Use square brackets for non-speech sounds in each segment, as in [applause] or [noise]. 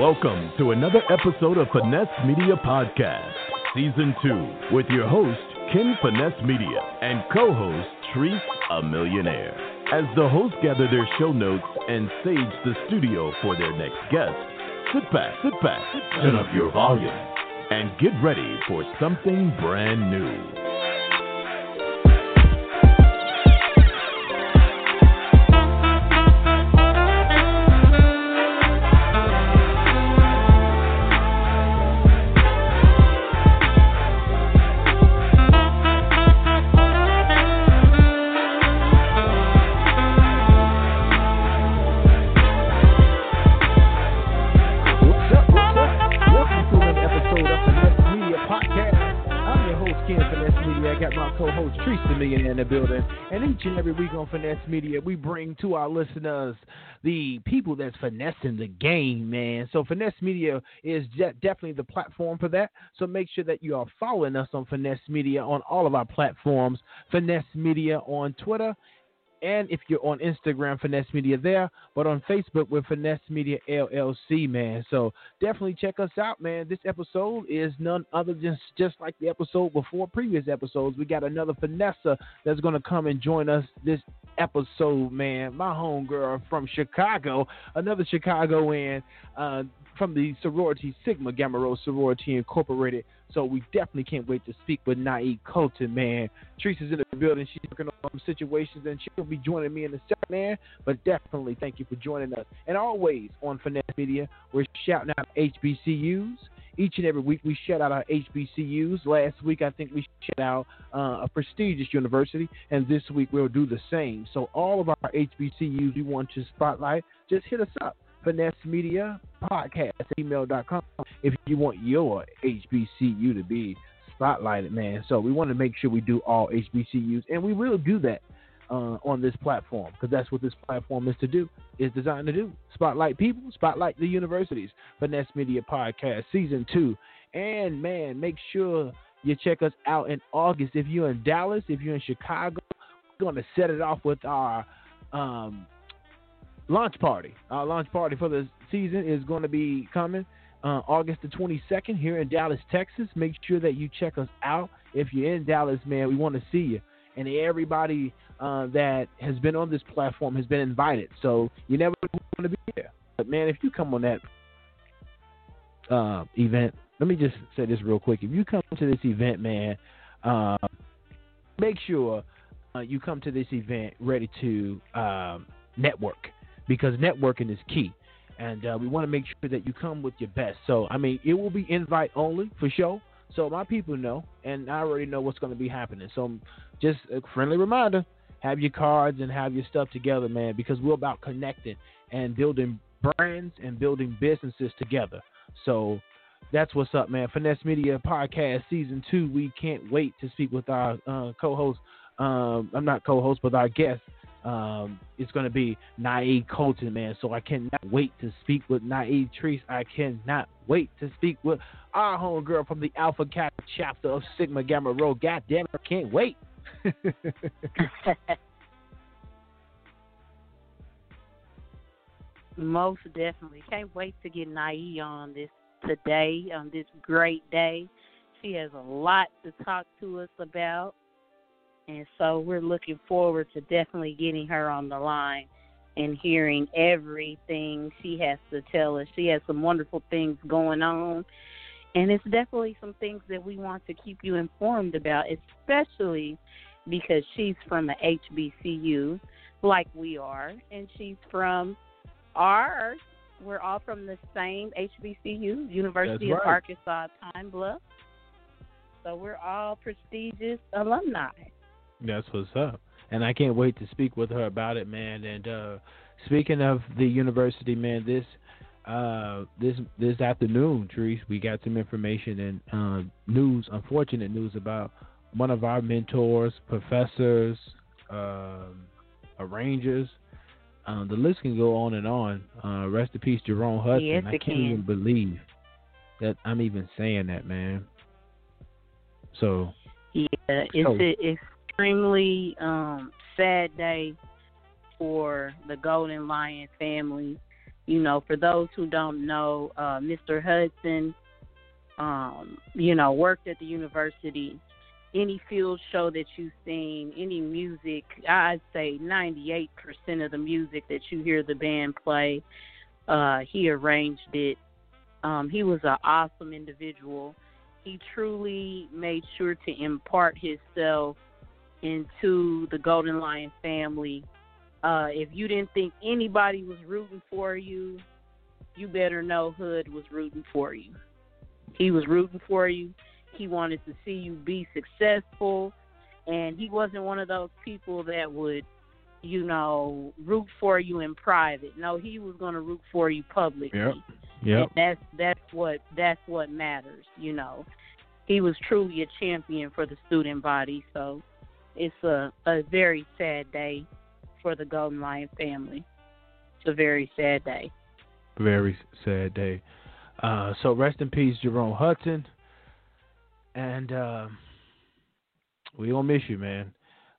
Welcome to another episode of Finesse Media Podcast, Season 2, with your host, Ken Finesse Media, and co host, Trice, a millionaire. As the hosts gather their show notes and sage the studio for their next guest, sit back, sit back, turn up your volume, and get ready for something brand new. Finesse Media, we bring to our listeners the people that's finessing the game, man. So Finesse Media is de- definitely the platform for that. So make sure that you are following us on Finesse Media on all of our platforms. Finesse Media on Twitter and if you're on Instagram, Finesse Media there, but on Facebook, we're Finesse Media LLC, man. So definitely check us out, man. This episode is none other than just like the episode before, previous episodes. We got another Finessa that's going to come and join us this episode, man. My homegirl from Chicago, another Chicagoan uh, from the sorority Sigma Gamma Rho Sorority Incorporated. So we definitely can't wait to speak with Nai Colton, man. Teresa's in the building. She's working on some situations, and she'll be joining me in a second, man. But definitely thank you for joining us. And always on Finesse Media, we're shouting out HBCUs. Each and every week we shout out our HBCUs. Last week I think we shout out uh, a prestigious university, and this week we'll do the same. So all of our HBCUs we want to spotlight, just hit us up. Finesse Media Podcast if you want your HBCU to be spotlighted, man. So we want to make sure we do all HBCUs, and we will do that uh, on this platform because that's what this platform is to do, is designed to do. Spotlight people, spotlight the universities. Finesse Media Podcast Season 2. And, man, make sure you check us out in August. If you're in Dallas, if you're in Chicago, we're going to set it off with our um, launch party. Our launch party for the season is going to be coming uh, August the 22nd here in Dallas, Texas. Make sure that you check us out. If you're in Dallas, man, we want to see you. And everybody uh, that has been on this platform has been invited. So you never want to be there. But, man, if you come on that uh, event, let me just say this real quick. If you come to this event, man, uh, make sure uh, you come to this event ready to um, network because networking is key. And uh, we want to make sure that you come with your best. So, I mean, it will be invite only for sure. So my people know, and I already know what's going to be happening. So just a friendly reminder: have your cards and have your stuff together, man, because we're about connecting and building brands and building businesses together. So that's what's up, man. Finesse Media Podcast Season Two. We can't wait to speak with our uh, co-host. Um, I'm not co-host, but our guest. Um, it's going to be Nai Colton, man. So I cannot wait to speak with Nai Trice. I cannot wait to speak with our homegirl from the Alpha Kappa chapter of Sigma Gamma Rho. God damn it, I can't wait. [laughs] Most definitely. Can't wait to get Nai on this today, on this great day. She has a lot to talk to us about. And so we're looking forward to definitely getting her on the line and hearing everything she has to tell us. She has some wonderful things going on. And it's definitely some things that we want to keep you informed about, especially because she's from a HBCU like we are, and she's from our We're all from the same HBCU, University That's of. Arkansas Pine Bluff. So we're all prestigious alumni. That's what's up. And I can't wait to speak with her about it, man. And uh, speaking of the university, man, this uh, this this afternoon, Trice, we got some information and uh, news, unfortunate news about one of our mentors, professors, um, arrangers. Um, the list can go on and on. Uh, rest in peace, Jerome Hudson. Yes, I can't can. even believe that I'm even saying that, man. So Yeah, it's So- an extremely um, sad day for the Golden Lion family. You know, for those who don't know, uh, Mr. Hudson, um, you know, worked at the university. Any field show that you've seen, any music, I'd say 98% of the music that you hear the band play, uh, he arranged it. Um, he was an awesome individual. He truly made sure to impart himself into the Golden Lion family. Uh, if you didn't think anybody was rooting for you, you better know Hood was rooting for you. He was rooting for you. He wanted to see you be successful, and he wasn't one of those people that would, you know, root for you in private. No, he was going to root for you publicly. Yep. Yep. And that's that's what that's what matters, you know. He was truly a champion for the student body, so it's a a very sad day for the Golden Lion family. It's a very sad day. Very sad day. Uh, so rest in peace, Jerome Hudson. And uh, we gonna miss you, man.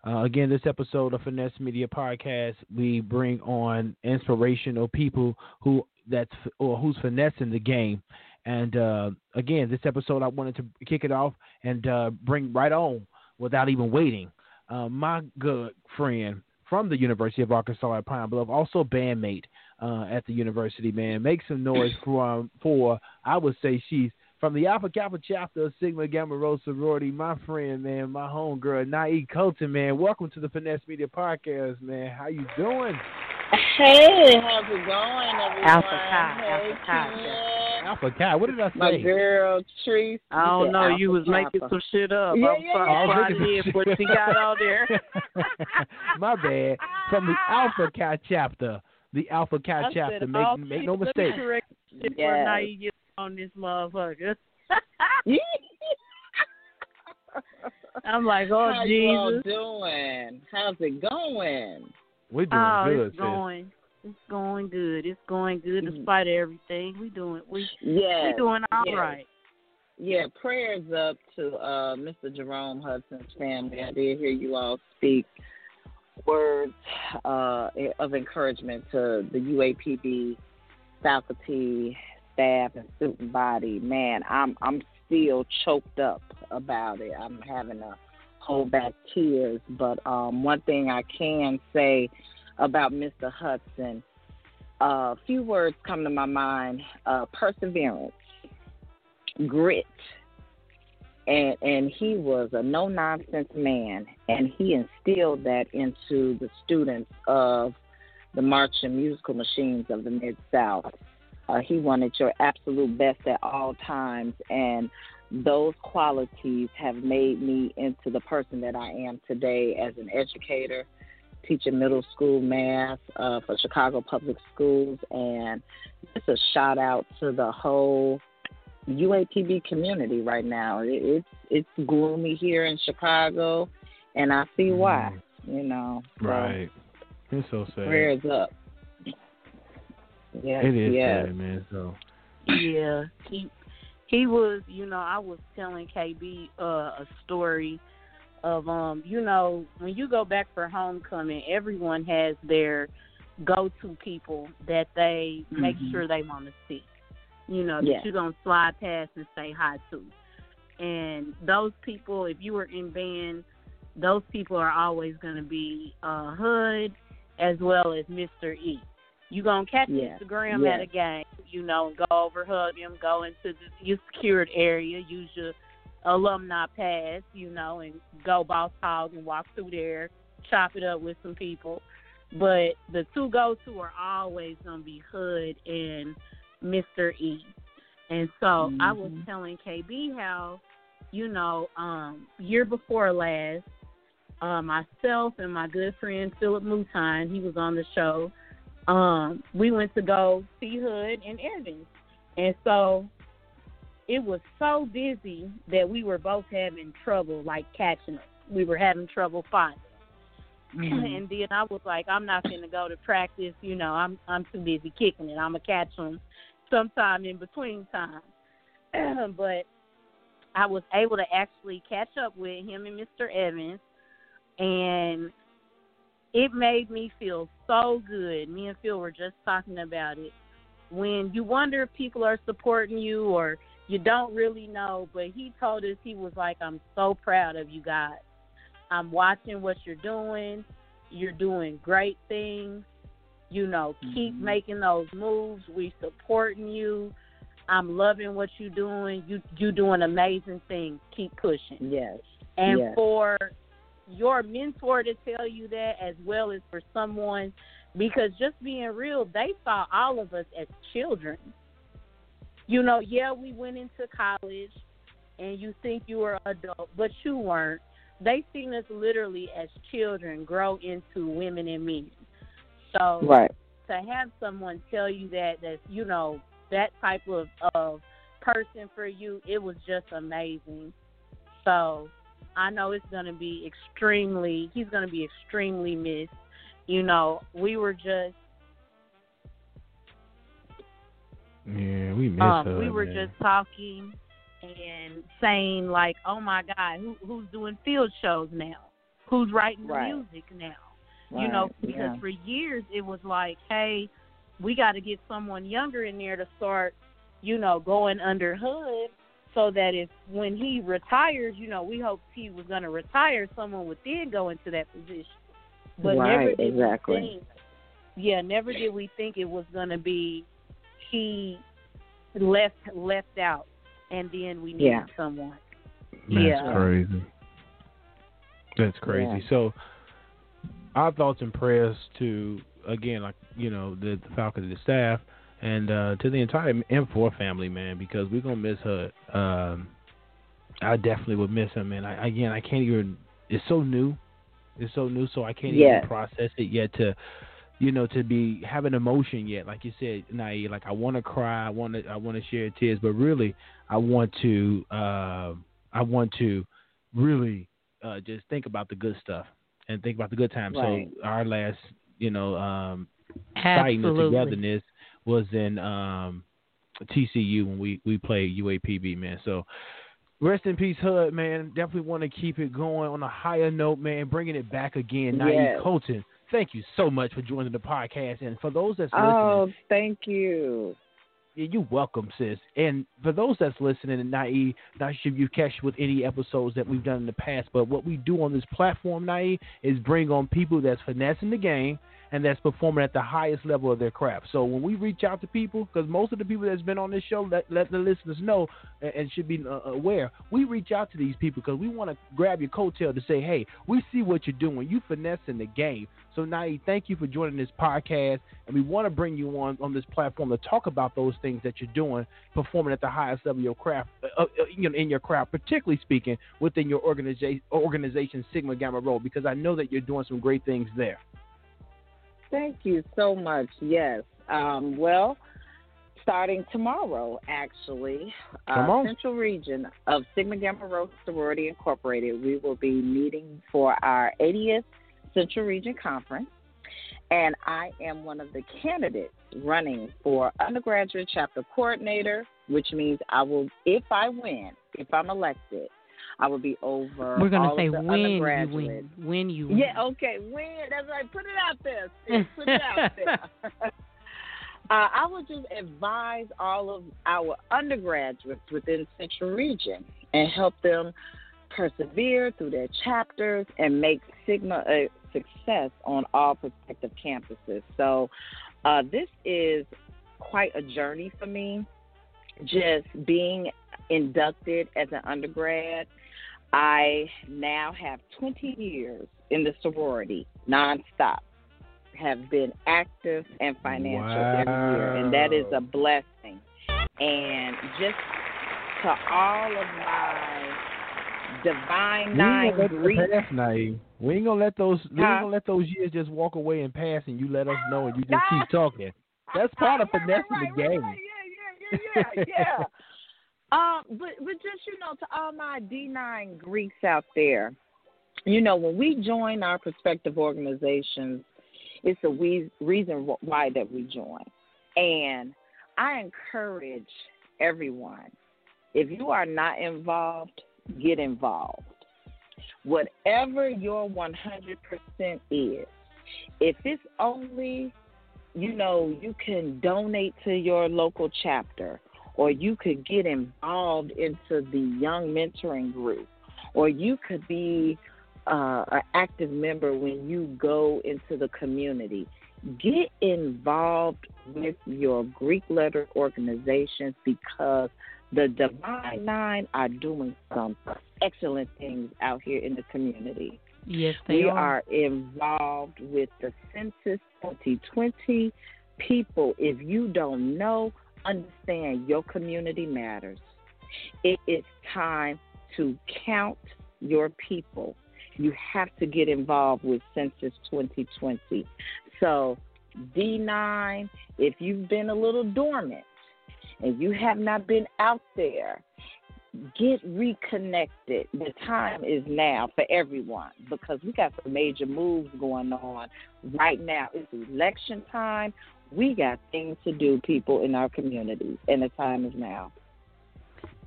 Uh, again, this episode of Finesse Media Podcast, we bring on inspirational people who that's or who's finessing the game. And uh, again, this episode I wanted to kick it off and uh, bring right on without even waiting. Uh, my good friend from the University of Arkansas at Pine Bluff, also bandmate uh, at the university. Man, make some noise [clears throat] for for I would say she's from the Alpha Kappa chapter of Sigma Gamma Rho sorority. My friend, man, my homegirl, Nai Colton, man. Welcome to the Finesse Media Podcast, man. How you doing? Hey, how's it going, everyone? Alpha Chi, hey, Alpha Chi. Ken. Alpha Chi, what did I say? My girl, Trice. I don't said know. You was making Kappa. some shit up. Yeah, I'm yeah, sorry. yeah. I was I looking did what you got on there. [laughs] My bad. From the Alpha Chi chapter. The Alpha Chi I chapter. said, Make make shit, no let me mistake. correct shit Yes. for now you get on this motherfucker. [laughs] I'm like, oh How you all Jesus. doing? How's it going? We're doing Oh, good, it's sis. going. It's going good. It's going good Mm. despite everything. We doing we Yes. we doing all yes. right. Yeah, prayers up to uh, Mr. Jerome Hudson's family. I did hear you all speak words uh, of encouragement to the UAPB faculty, staff, and student body. Man, I'm I'm still choked up about it. I'm having to hold back tears. But um, one thing I can say about Mr. Hudson, a few words come to my mind: uh, perseverance grit and and he was a no nonsense man and he instilled that into the students of the march and musical machines of the mid south uh, he wanted your absolute best at all times and those qualities have made me into the person that I am today as an educator, teaching middle school math uh, for Chicago Public Schools, and just a shout out to the whole UAPB community right now. It, it's it's gloomy here in Chicago, and I see why. You know, so Right. It's so sad. Prayers up. Yes, It is yes. sad, man. So Yeah, he he was. You know, I was telling KB uh, a story of um. You know, when you go back for homecoming, everyone has their go-to people that they make Mhm. sure they want to see. You know, Yeah. that you're gonna slide past and say hi to. And those people, if you were in band, those people are always going to be uh, Hood as well as Mr. E. You gonna catch Yeah. Instagram Yeah. at a game, you know, and go over, hug him, go into the, your secured area, use your alumni pass, you know, and go boss hog and walk through there, chop it up with some people. But the two go to are always gonna be Hood and Mr. E. And so I was Mhm. telling KB how, you know, um, year before last, uh, myself and my good friend Philip Mouton, he was on the show. Um, we went to go see Hood and Evans, and so it was so busy that we were both having trouble like catching up. We were having trouble finding. Mhm. and then I was like, I'm not going to go to practice. You know, I'm I'm too busy kicking it. I'm gonna catch them sometime in between time. [clears throat] but I was able to actually catch up with him and Mr. Evans, and it made me feel so good. Me and Phil were just talking about it. When you wonder if people are supporting you or you don't really know, but he told us he was like, I'm so proud of you guys. I'm watching what you're doing. You're doing great things. You know, keep mm-hmm. making those moves. We supporting you. I'm loving what you're doing. You you doing amazing things. Keep pushing. Yes. And yes. for your mentor to tell you that as well as for someone because just being real, they saw all of us as children. You know, yeah, we went into college and you think you were adult, but you weren't. They seen us literally as children grow into women and men. So right. to have someone tell you that that you know that type of of person for you, it was just amazing. So I know it's going to be extremely. He's going to be extremely missed. You know, we were just. Yeah, we miss um, her. We were man. just talking and saying like, "Oh my God, who, who's doing field shows now? Who's writing the right. music now?" Right. You know, because yeah. for years it was like, "Hey, we got to get someone younger in there to start, you know, going under hood so that if when he retires, you know, we hoped he was going to retire, someone would then go into that position. But right, never did exactly. we think, yeah, never did we think it was going to be he left left out, and then we needed yeah. someone. That's yeah. crazy. That's crazy. Yeah. So, our thoughts and prayers to again, like you know, the, the Falcons, the staff, and uh, to the entire M4 family, man, because we're gonna miss her. Um, I definitely would miss her, man. I, again, I can't even. It's so new. It's so new, so I can't yes. even process it yet. To, you know, to be having emotion yet, like you said, Nai, like I want to cry, I want to, I want to share tears, but really, I want to, uh, I want to, really, uh, just think about the good stuff and think about the good times. Right. So our last, you know, um, fighting the togetherness was in um, TCU when we we played UAPB, man. So rest in peace, Hud, man. Definitely want to keep it going on a higher note, man. Bringing it back again, Yes. Colton. Thank you so much for joining the podcast, and for those that's Oh, listening, oh, thank you. yeah, you're welcome, sis. And for those that's listening, and Naive, not sure if you've catch with any episodes that we've done in the past, but what we do on this platform, Naive, is bring on people that's finessing the game and that's performing at the highest level of their craft. So when we reach out to people, because most of the people that's been on this show, let, let the listeners know and, and should be uh, aware, we reach out to these people because we want to grab your coattail to say, hey, we see what you're doing. You finessing the game. So, Nai, thank you for joining this podcast, and we want to bring you on on this platform to talk about those things that you're doing, performing at the highest level of your craft, uh, uh, you know, in your craft, particularly speaking within your organization, organization Sigma Gamma Rho, because I know that you're doing some great things there. Thank you so much. Yes. Um, well, starting tomorrow, actually, uh. Central Region of Sigma Gamma Rho Sorority Incorporated, we will be meeting for our 80th Central Region Conference. And I am one of the candidates running for undergraduate chapter coordinator, which means I will, if I win, if I'm elected, I would be over. We're gonna say when you win. When you win. Yeah, okay. When that's right. Put it out there. [laughs] sis. Put it out there. [laughs] uh, I would just advise all of our undergraduates within Central Region and help them persevere through their chapters and make Sigma a success on all prospective campuses. So, uh, this is quite a journey for me. Just being inducted as an undergrad I now have 20 years in the sorority nonstop. Have been active and financial every year, and that is a blessing. And just to all of my divine nine we ain't gonna let that pass, Naive. We ain't gonna let those. We ain't gonna let those years just walk away and pass, and you let us know, and you just keep [laughs] talking. That's part of right, finessing the game. right, Yeah, yeah, yeah, yeah, yeah. Um, but but just you know, to all my D nine Greeks out there, you know, when we join our prospective organizations, it's a we, reason why that we join, and I encourage everyone. If you are not involved, get involved. Whatever your 100% is, If it's only, you know, you can donate to your local chapter, or you could get involved into the young mentoring group, or you could be uh, an active member when you go into the community. Get involved with your Greek letter organizations because the Divine Nine are doing some excellent things out here in the community. Yes, they we are. are involved with the Census 2020. People, if you don't know, understand your community matters. It is time to count your people. You have to get involved with Census 2020. So, D9, if you've been a little dormant and you have not been out there, get reconnected. The time is now for everyone because we got some major moves going on right now. It's election time. We got things to do, people in our communities, and the time is now.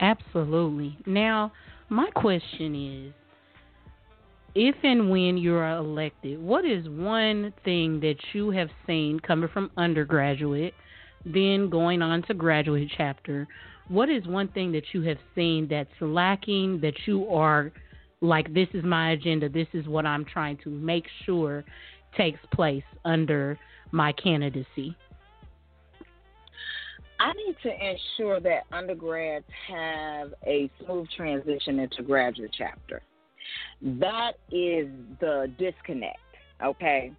Absolutely. Now, my question is if and when you are elected, what is one thing that you have seen coming from undergraduate, then going on to graduate chapter? What is one thing that you have seen that's lacking that you are like, this is my agenda, this is what I'm trying to make sure takes place under my candidacy? I need to ensure that undergrads have a smooth transition into graduate chapter. That is the disconnect, okay?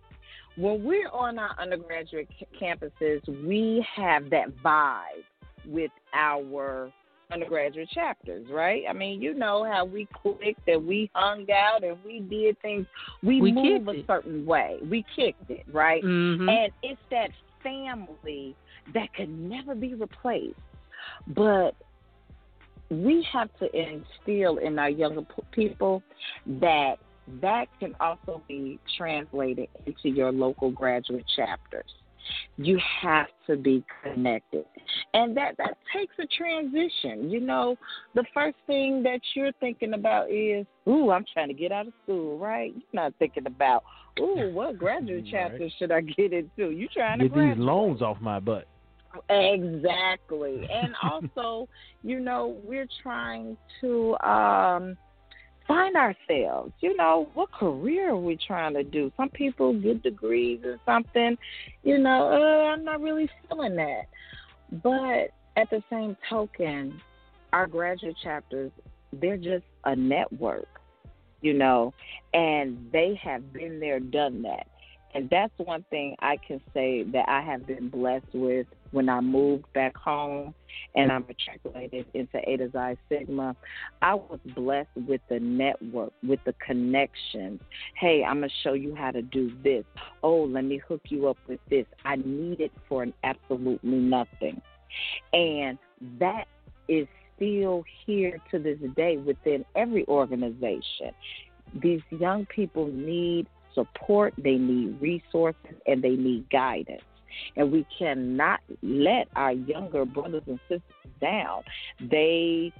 When we're on our undergraduate campuses, we have that vibe with our undergraduate chapters, right? I mean, you know how we clicked and we hung out and we did things. We, we move a it. certain way. We kicked it, right? Mm-hmm. And it's that family that can never be replaced. But we have to instill in our younger people that that can also be translated into your local graduate chapters. You have to be connected. And that, that takes a transition. You know, the first thing that you're thinking about is, ooh, I'm trying to get out of school, right? You're not thinking about, ooh, [laughs] what graduate Right. chapter should I get into? You're trying to Get graduate. these loans off my butt. Exactly. And [laughs] also, you know, we're trying to um find ourselves. You know, what career are we trying to do? Some people get degrees or something, you know, uh, I'm not really feeling that. But at the same token, our graduate chapters, they're just a network, you know, and they have been there, done that. And that's one thing I can say that I have been blessed with when I moved back home and I matriculated into Eta Xi Sigma. I was blessed with the network, with the connections. Hey, I'm going to show you how to do this. Oh, let me hook you up with this. I need it for an absolutely nothing. And that is still here to this day within every organization. These young people need support, they need resources, and they need guidance. And we cannot let our younger brothers and sisters down. They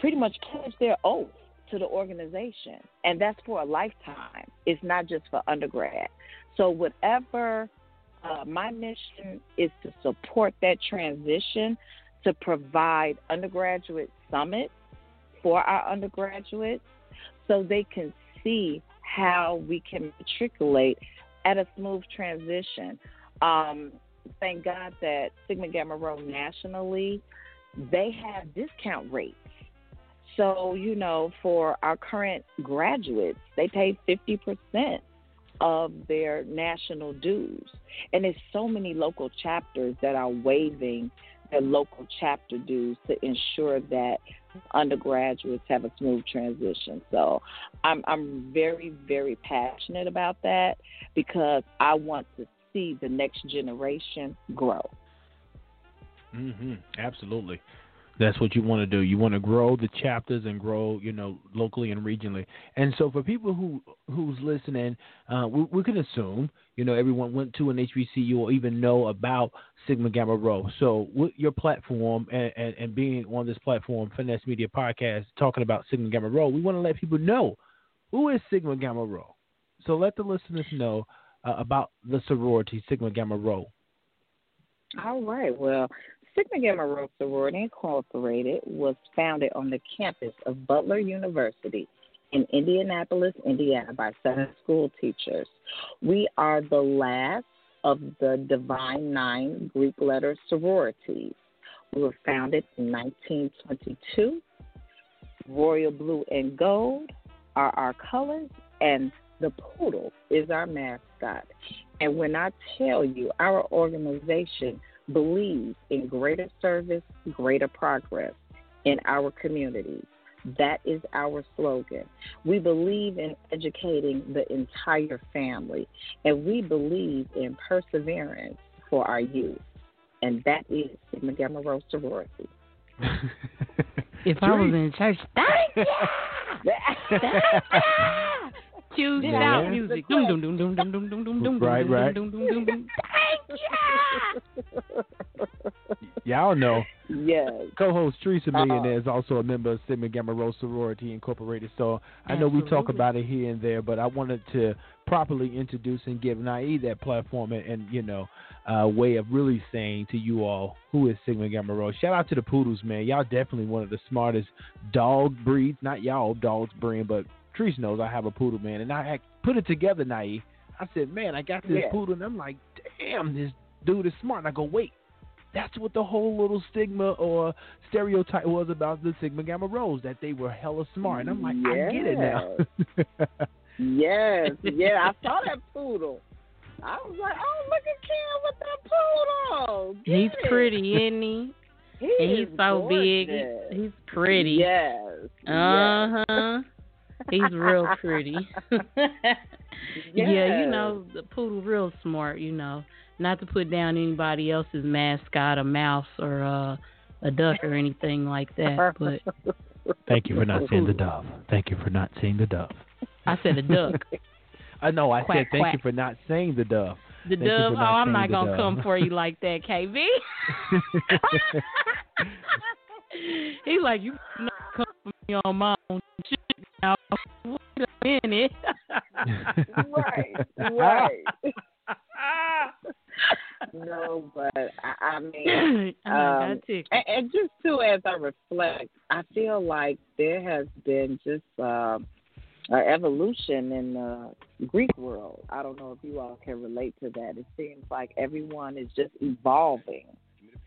pretty much pledge their oath to the organization, and that's for a lifetime. It's not just for undergrad. So, whatever uh, my mission is to support that transition, to provide undergraduate summits for our undergraduates so they can see how we can matriculate at a smooth transition. Um, thank God that Sigma Gamma Rho nationally, they have discount rates. So, you know, for our current graduates, they pay 50% of their national dues. And there's so many local chapters that are waiving their local chapter dues to ensure that undergraduates have a smooth transition. So I'm I'm very very passionate about that because I want to see the next generation grow. hmm Absolutely. That's what you want to do. You want to grow the chapters and grow, you know, locally and regionally. And so, for people who who's listening, uh, we, we can assume, you know, everyone went to an HBCU or even know about Sigma Gamma Rho. So, with your platform and, and, and being on this platform, Finesse Media Podcast, talking about Sigma Gamma Rho, we want to let people know who is Sigma Gamma Rho. So, let the listeners know uh, about the sorority Sigma Gamma Rho. All right. Well, Sigma Gamma Rho Sorority Incorporated was founded on the campus of Butler University in Indianapolis, Indiana, by seven school teachers. We are the last of the Divine Nine Greek letter sororities. We were founded in 1922. Royal blue and gold are our colors, and the poodle is our mascot. And when I tell you, our organization believes in greater service, greater progress in our communities. That is our slogan. We believe in educating the entire family, and we believe in perseverance for our youth. And that is Sigma Gamma Rho sorority. [laughs] if I was in church, thank you. [laughs] [laughs] Cue shout music. Dum dum dum dum dum dum dum dum dum. Right, right. Dum dum dum dum. Thank you. [laughs] Y'all know. Yes. Co-host Teresa. Millionaire is also a member of Sigma Gamma Rho Sorority Incorporated. So I know we talk about it here and there, but I wanted to properly introduce and give Nai that platform and, and you know, uh, way of really saying to you all who is Sigma Gamma Rho. Shout out to the Poodles, man. Y'all definitely one of the smartest dog breeds. Not y'all dogs breed, but Teresa knows I have a poodle, man, and I act- put it together, Naive. I said, man, I got this Yeah. poodle, and I'm like, damn, this dude is smart. And I go, wait, that's what the whole little stigma or stereotype was about the Sigma Gamma Rhos, that they were hella smart. And I'm like, I get it now. Yes, yeah, I saw that poodle. I was like, oh, look at Kim with that poodle. Get He's it. pretty, isn't he? He And he's is so big. He's pretty. Yes. Uh huh. He's real pretty. [laughs] Yeah, you know, the poodle real smart, you know. Not to put down anybody else's mascot, a mouse or uh, a duck or anything like that, but [laughs] Thank you for not saying the dove. Thank you for not saying the dove. I said a duck. [laughs] I know, I Quack, said thank quack. you for not saying the dove. The Thank dove, oh, I'm not going to come for you like that, KB. He's like, you not come for me on my own shit. A minute. [laughs] right, right. no, but I, I mean, [clears throat] I Um, and, and just too, as I reflect, I feel like there has been just um, an evolution in the Greek world. I don't know if you all can relate to that. It seems like everyone is just evolving,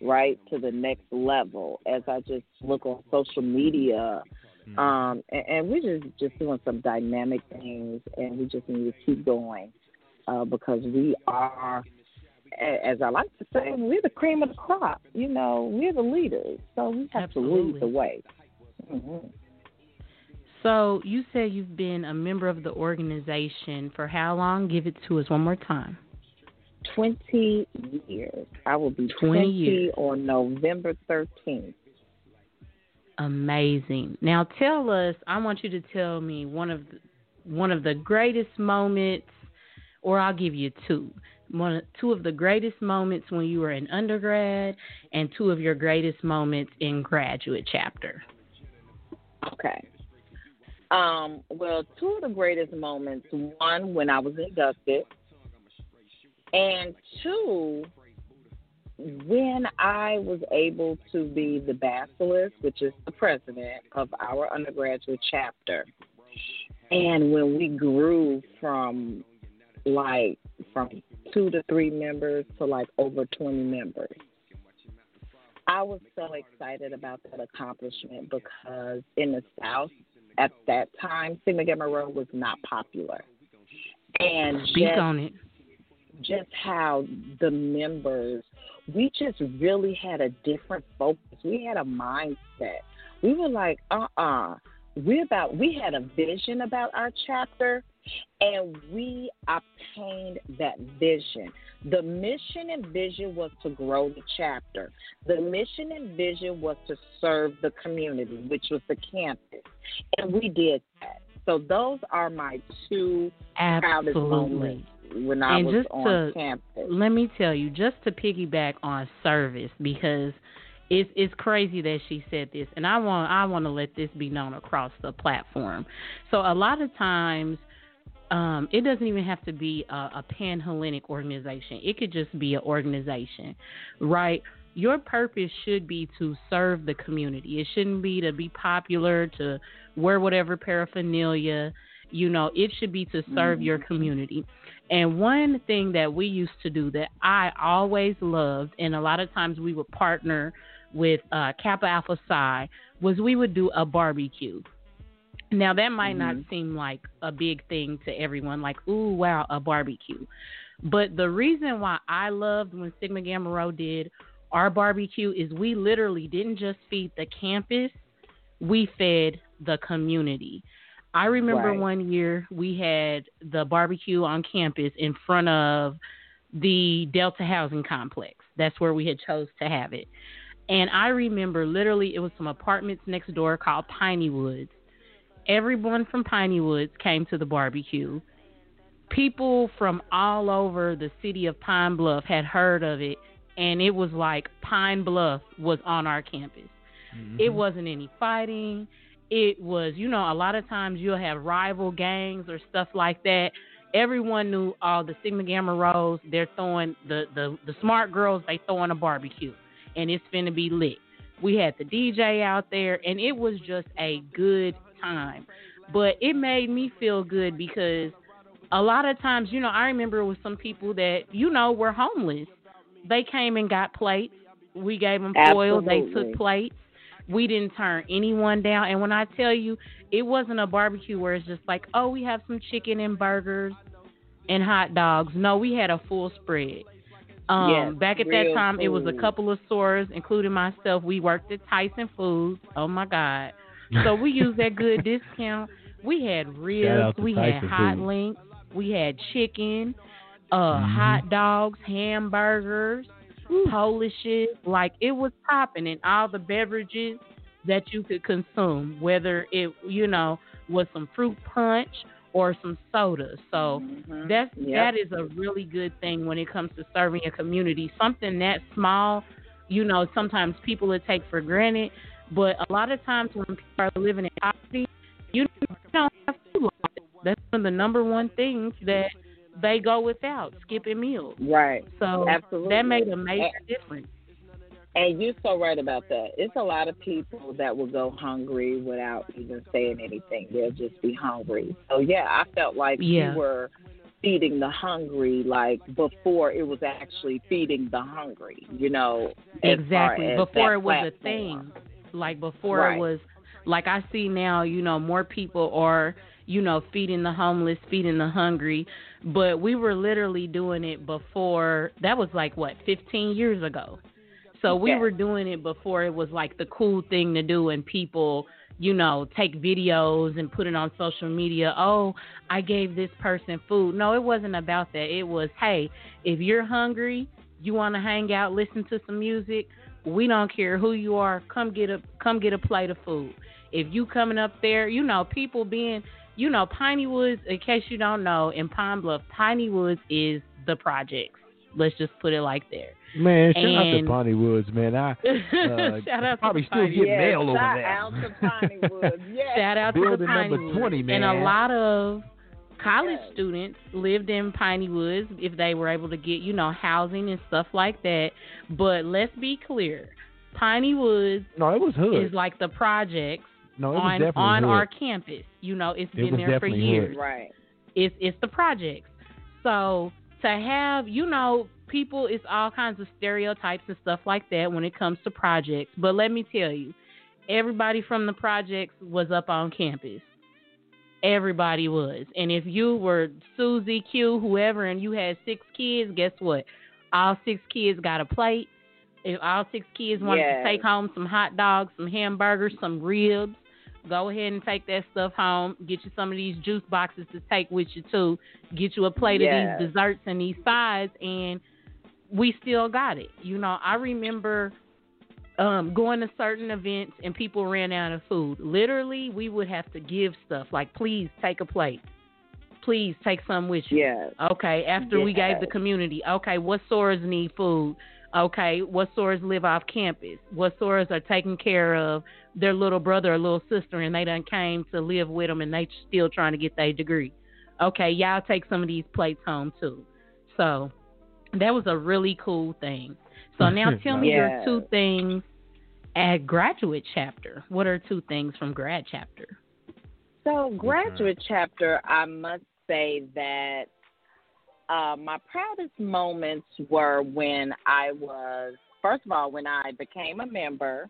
right, to the next level. As I just look on social media, um, and, and we're just just doing some dynamic things, and we just need to keep going uh, because we are as I like to say, we're the cream of the crop. You know, we're the leaders, so we have to lead the way. hmm So you said you've been a member of the organization for how long? Give it to us one more time. Twenty years. I will be 20 twenty years. on November thirteenth. Amazing. Now tell us. I want you to tell me one of the, one of the greatest moments, or I'll give you two. One, two of the greatest moments when you were in undergrad, and two of your greatest moments in graduate chapter. Okay. Um, well, two of the greatest moments. One when I was inducted, and two when I was able to be the basileus, which is the president of our undergraduate chapter. And when we grew from like from two to three members to like over 20 members. I was so excited about that accomplishment because in the South at that time, Sigma Gamma Rho was not popular. And Speak just, on it. just how the members, we just really had a different focus. We had a mindset. We were like, uh uh we about we had a vision about our chapter and we obtained that vision. The mission and vision was to grow the chapter. The mission and vision was to serve the community, which was the campus. And we did that. So those are my two proudest Absolutely. moments when I And was just on to- campus. Let me tell you, just to piggyback on service, because it's it's crazy that she said this, and I want I want to let this be known across the platform. So a lot of times um, it doesn't even have to be a, a pan Hellenic organization. It could just be an organization, right? Your purpose should be to serve the community. It shouldn't be to be popular, to wear whatever paraphernalia. You know, it should be to serve mm-hmm. your community. And one thing that we used to do that I always loved, and a lot of times we would partner with uh, Kappa Alpha Psi, was we would do a barbecue. Now that might mm-hmm. not seem like a big thing to everyone, like ooh wow a barbecue, but the reason why I loved when Sigma Gamma Rho did our barbecue is we literally didn't just feed the campus, we fed the community. I remember right. one year we had the barbecue on campus in front of the Delta Housing Complex. That's where we had chose to have it. And I remember literally it was some apartments next door called Piney Woods. Everyone from Piney Woods came to the barbecue. People from all over the city of Pine Bluff had heard of it, and it was like Pine Bluff was on our campus. Mm-hmm. It wasn't any fighting. It was, you know, a lot of times you'll have rival gangs or stuff like that. Everyone knew all the Sigma Gamma Rhos. They're throwing the, the the smart girls. They throwing a barbecue and it's finna be lit. We had the DJ out there, and it was just a good time. But it made me feel good because a lot of times, you know, I remember with some people that, you know, were homeless. They came and got plates. We gave them foil. They took plates. We didn't turn anyone down. And when I tell you, it wasn't a barbecue where it's just like, oh, we have some chicken and burgers and hot dogs. No, we had a full spread. Um, yes, back at that time, food. it was a couple of sorors, including myself. We worked at Tyson Foods. Oh my God! So we used that good [laughs] discount. We had ribs. We Tyson had hot food. links. We had chicken, uh, mm-hmm. hot dogs, hamburgers, Polishes. Like it was popping, and all the beverages that you could consume, whether it you know was some fruit punch or some soda. So mm-hmm. that's yep. that is a really good thing when it comes to serving a community. Something that small, you know, sometimes people would take for granted, but a lot of times when people are living in poverty, you don't have food. That's one of the number one things that they go without, skipping meals. Right. So Absolutely. that made a major difference. And you're so right about that. It's a lot of people that will go hungry without even saying anything. They'll just be hungry. So yeah, I felt like yeah. you were feeding the hungry like before it was actually feeding the hungry, you know. Exactly. Before it was platform. a thing. Like before right. it was like I see now, you know, more people are, you know, feeding the homeless, feeding the hungry, but we were literally doing it before that was like what, 15 years ago. So we were doing it before it was like the cool thing to do, and people, you know, take videos and put it on social media. Oh, I gave this person food. No, it wasn't about that. It was, hey, if you're hungry, you want to hang out, listen to some music. We don't care who you are. Come get a come get a plate of food. If you coming up there, you know, people being, you know, Piney Woods. In case you don't know, in Pine Bluff, Piney Woods is the projects. Let's just put it like there. Man, shout and, out to Piney Woods, man. I [laughs] uh, shout out probably to still Piney. get yeah, mail over shout there. Out to [laughs] Piney Woods. Yes. Shout out Building to the Piney number Woods. 20, man. And a lot of college yes. students lived in Piney Woods if they were able to get, you know, housing and stuff like that. But let's be clear. Piney Woods no, it was hood. is like the projects no, it on on hood. our campus. You know, it's it been there for years. Hood. Right. It's it's the projects. So to have, you know, people, it's all kinds of stereotypes and stuff like that when it comes to projects. But let me tell you, everybody from the projects was up on campus. Everybody was. And if you were Susie Q, whoever, and you had six kids, guess what? All six kids got a plate. If all six kids wanted yes. to take home some hot dogs, some hamburgers, some ribs, go ahead and take that stuff home. Get you some of these juice boxes to take with you too. Get you a plate yes. of these desserts and these sides, and we still got it. You know, I remember um, going to certain events and people ran out of food. Literally, we would have to give stuff like, please take a plate. Please take some with you. Yes. Okay. After yes. we gave the community, okay, what sorors need food? Okay, what sorors live off campus? What sorors are taking care of their little brother or little sister and they done came to live with them and they still trying to get their degree? okay, y'all take some of these plates home too. So that was a really cool thing. So [laughs] now tell me Yeah. your two things at graduate chapter. What are two things from grad chapter? So, graduate chapter, I must say that uh, my proudest moments were when I was, first of all, when I became a member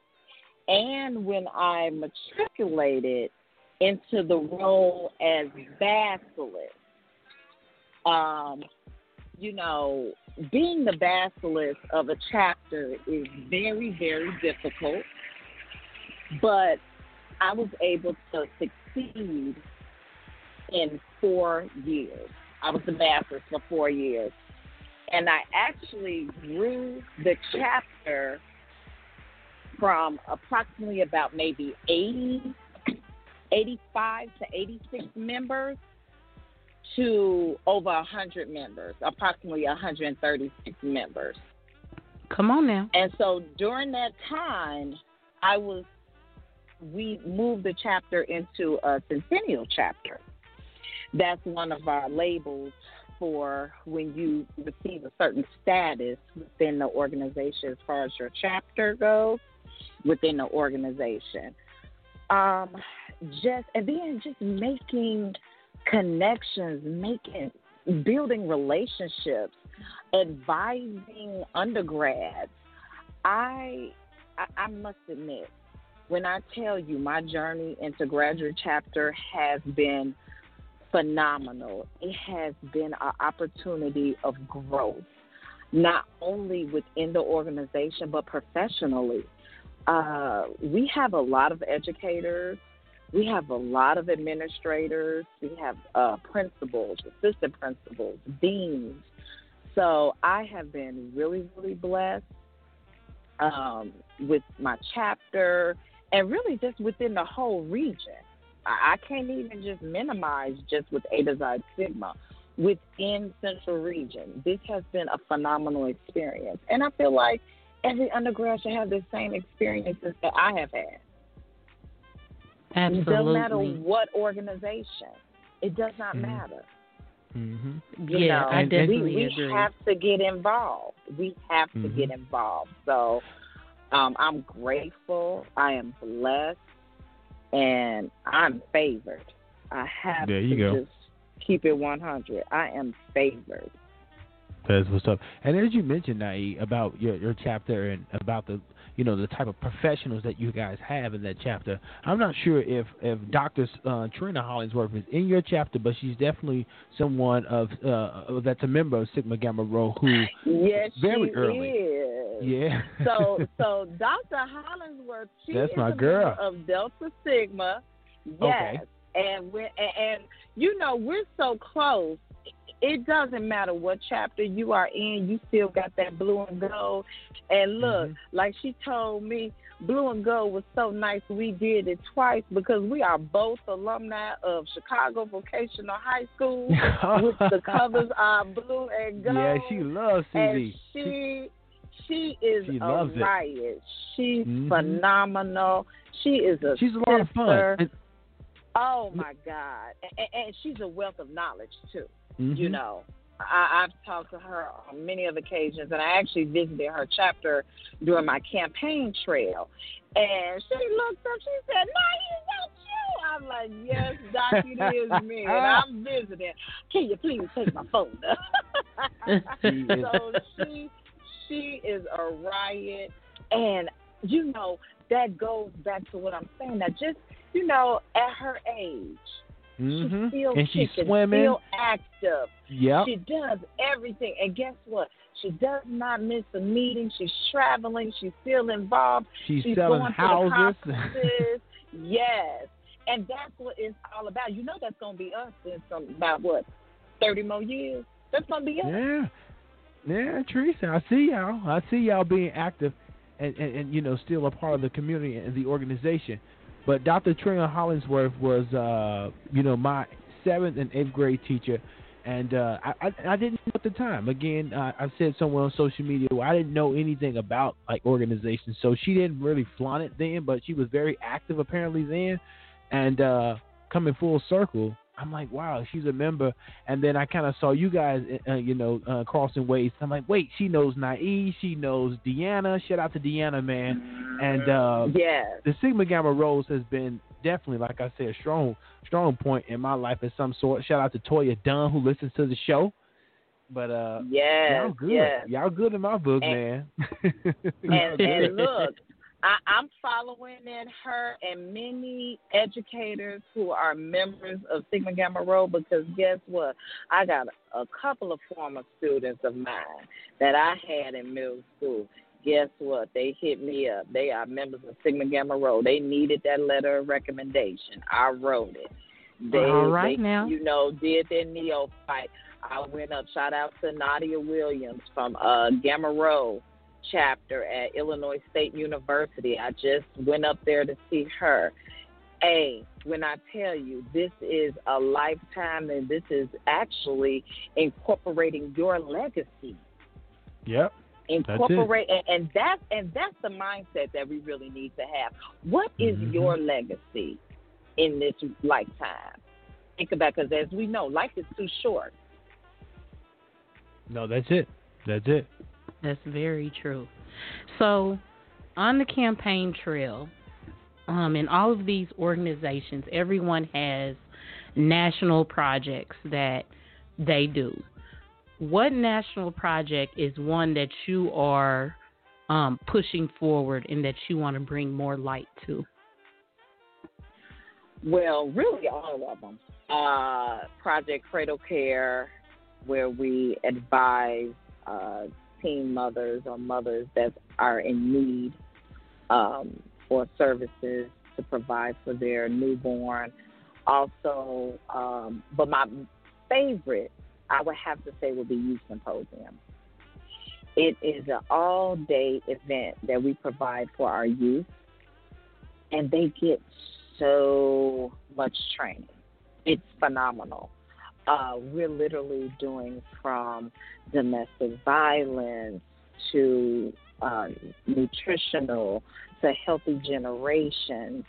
and when I matriculated into the role as basileus. Um, you know, being the basileus of a chapter is very, very difficult, but I was able to succeed in four years. I was a basileus for four years. And I actually grew the chapter from approximately about maybe 80, 85 to 86 members to over 100 members, approximately 136 members. Come on now. And so during that time, I was, we moved the chapter into a centennial chapter. That's one of our labels for when you receive a certain status within the organization as far as your chapter goes within the organization. Um, just and then just making connections, making building relationships, advising undergrads. I, I I must admit, when I tell you my journey into graduate chapter has been phenomenal. It has been an opportunity of growth, not only within the organization but professionally. Uh, we have a lot of educators. We have a lot of administrators. We have uh, principals, assistant principals, deans. So I have been really, really blessed um, with my chapter and really just within the whole region. I, can't even just minimize just with A to Z Sigma. Within Central Region, this has been a phenomenal experience. And I feel like every undergrad should have the same experiences that I have had. It doesn't matter what organization. It does not Mhm. matter. hmm You Yeah, know, I definitely we, we agree. have to get involved. We have to Mhm. get involved. So um, I'm grateful. I am blessed, and I'm favored. I have There to you go. just keep it 100. I am favored. That's what's up. And as you mentioned, Nai, about your your chapter and about the you know the type of professionals that you guys have in that chapter. I'm not sure if if Dr. Uh, Trina Hollingsworth is in your chapter, but she's definitely someone of uh, that's a member of Sigma Gamma Rho who Yes, Very she early. is. yeah. so [laughs] so Dr. Hollingsworth, she That's is my a girl. member of Delta Sigma. Yes. Okay. And we and, and you know, we're so close. It doesn't matter what chapter you are in, you still got that blue and gold. And look, Mhm. like she told me, blue and gold was so nice we did it twice because we are both alumni of Chicago Vocational High School, [laughs] which the covers are blue and gold. Yeah, she loves And CV. she she is She a loves it. riot. She's Mhm. phenomenal. She is a She's a lot of fun. And- Oh my God! And, and she's a wealth of knowledge too. You mhm. know, I, I've talked to her on many of occasions, and I actually visited her chapter during my campaign trail. And she looked up. She said, "No, is that you?" I'm like, "Yes, Doc, it is [laughs] me, and I'm visiting. Can you please take my phone?" [laughs] So she she is a riot, and you know that goes back to what I'm saying. That just you know, at her age, Mhm. she's still and she's kicking, swimming. still active. Yep. She does everything, and guess what? She does not miss a meeting. She's traveling. She's still involved. She's, She's selling going to houses. the [laughs] conferences. yes, and that's what it's all about. You know, that's gonna be us in some about what thirty more years. That's gonna be us. Yeah, yeah, Teresa, I see y'all. I see y'all being active, and, and, and you know still a part of the community and the organization. But Dr. Trina Hollingsworth was, uh, you know, my seventh and eighth grade teacher, and uh, I, I I didn't know at the time. Again, uh, I said somewhere on social media, well, I didn't know anything about like organizations, so she didn't really flaunt it then, but she was very active apparently then, and uh, coming full circle I'm like, wow, she's a member. And then I kind of saw you guys, uh, you know, uh, crossing ways. I'm like, wait, she knows Nai, she knows Deanna. Shout out to Deanna, man. And uh, yes. the Sigma Gamma Rhos has been definitely, like I said, a strong, strong point in my life of some sort. Shout out to Toya Dunn who listens to the show. But uh, yes, y'all good. yes. Y'all good in my book, And- man. [laughs] and, and look, I, I'm following in her and many educators who are members of Sigma Gamma Rho because guess what? I got a couple of former students of mine that I had in middle school. Guess what? They hit me up. They are members of Sigma Gamma Rho. They needed that letter of recommendation. I wrote it. They, All right they, now. you know, did their neophyte. I went up. Shout out to Nadia Williams from uh, Gamma Rho chapter at Illinois State University. I just went up there to see her. A, when I tell you this is a lifetime and this is actually incorporating your legacy. yep. Incorporate and, and that and that's the mindset that we really need to have. What is Mhm. your legacy in this lifetime? Think about because as we know, life is too short. No, that's it. That's it. That's very true. So, on the campaign trail, um, in all of these organizations, everyone has national projects that they do. What national project is one that you are um, pushing forward and that you want to bring more light to? Well, really all of them. Uh, Project Cradle Care, where we advise uh, teen mothers or mothers that are in need um, for services to provide for their newborn. Also, um, but my favorite, I would have to say, would be Youth Symposium. It is an all day event that we provide for our youth, and they get so much training. It's phenomenal. Uh, we're literally doing from domestic violence to uh, nutritional to healthy generations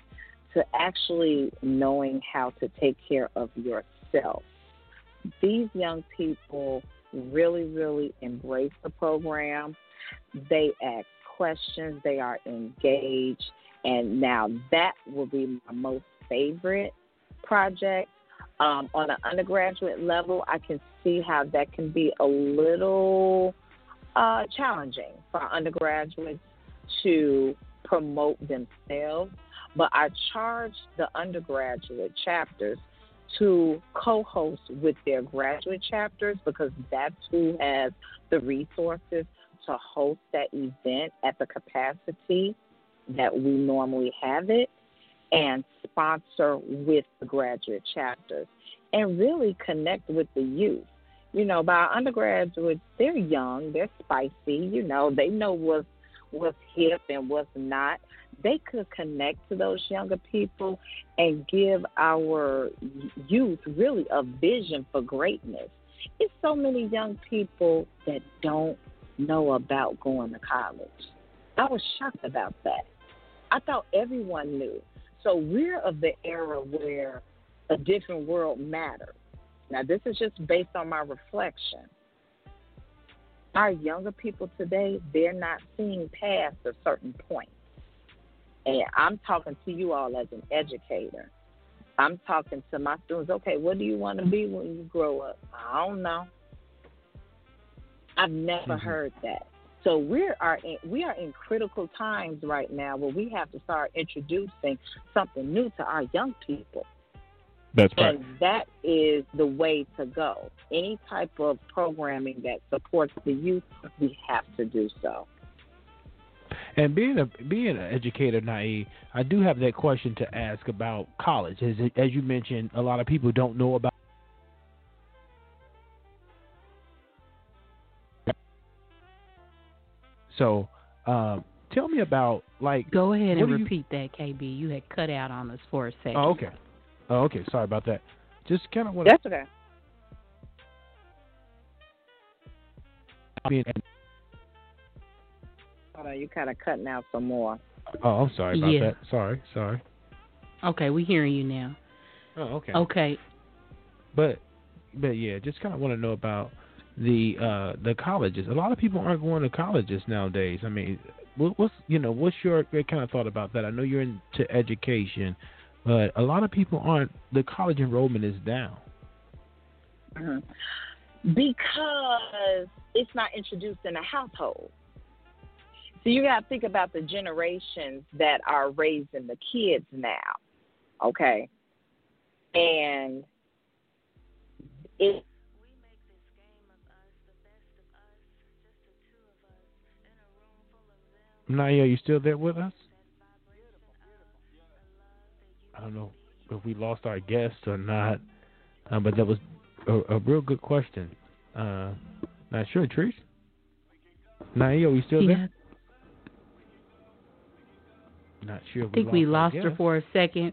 to actually knowing how to take care of yourself. These young people really, really embrace the program. They ask questions, they are engaged, and now that will be my most favorite project. Um, on an undergraduate level, I can see how that can be a little uh, challenging for undergraduates to promote themselves. But I charge the undergraduate chapters to co host with their graduate chapters because that's who has the resources to host that event at the capacity that we normally have it and sponsor with the graduate chapters and really connect with the youth. You know, by undergraduates, they're young, they're spicy, you know, they know what's what's hip and what's not. They could connect to those younger people and give our youth really a vision for greatness. It's so many young people that don't know about going to college. I was shocked about that. I thought everyone knew. So we're of the era where a different world matters. Now, this is just based on my reflection. Our younger people today, they're not seeing past a certain point. And I'm talking to you all as an educator. I'm talking to my students, okay, what do you want to be when you grow up? I don't know. I've never Mhm. heard that. So we are in, we are in critical times right now where we have to start introducing something new to our young people. That's And that is the way to go. Any type of programming that supports the youth, we have to do so. And being a being an educator, Nai, I do have that question to ask about college. As as you mentioned, a lot of people don't know about. So, um, tell me about like. Go ahead and do you- repeat that, KB. You had cut out on us for a second. Oh, okay. Oh, okay. Sorry about that. Just kind of what. That's okay. to be. Hold on, you kind of cutting out some more. Oh, I'm sorry about Yeah. that. Sorry, sorry. Okay, we hearing you now. Oh, okay. Okay. but but yeah, just kind of want to know about the uh the colleges. A lot of people aren't going to colleges nowadays. I mean, what, what's you know what's your, your kind of thought about that? I know you're into education, but a lot of people aren't. The college enrollment is down. Mhm. Because it's not introduced in a household. So you got to think about the generations that are raising the kids now, okay? And it Naya, are you still there with us? I don't know if we lost our guest or not, uh, but that was a, a real good question. Uh, not sure, Trish. Naya, are you still there? Not sure. I think we lost our her for a second.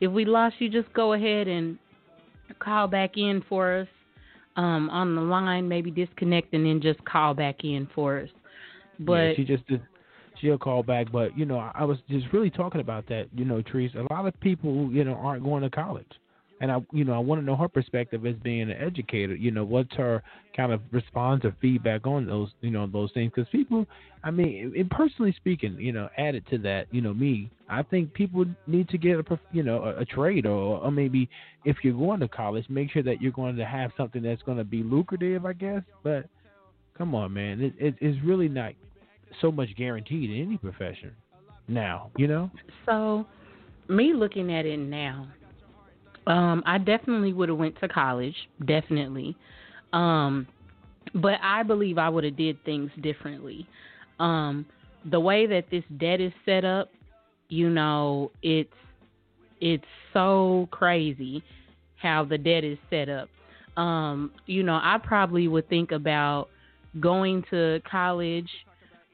If we lost you, just go ahead and call back in for us um, on the line. Maybe disconnect and then just call back in for us. But yeah, she just did. She'll call back, but you know, I was just really talking about that. You know, Trees. A lot of people, you know, aren't going to college, and I, you know, I want to know her perspective as being an educator. You know, what's her kind of response or feedback on those, you know, those things? Because people, I mean, in personally speaking, you know, added to that, you know, me, I think people need to get a, you know, a, a trade, or, or maybe if you're going to college, make sure that you're going to have something that's going to be lucrative, I guess. But come on, man, it, it, it's really not so much guaranteed in any profession now, you know? So, me looking at it now, um, I definitely would have went to college, definitely. Um, but I believe I would have did things differently. Um, the way that this debt is set up, you know, it's it's so crazy how the debt is set up. Um, you know, I probably would think about going to college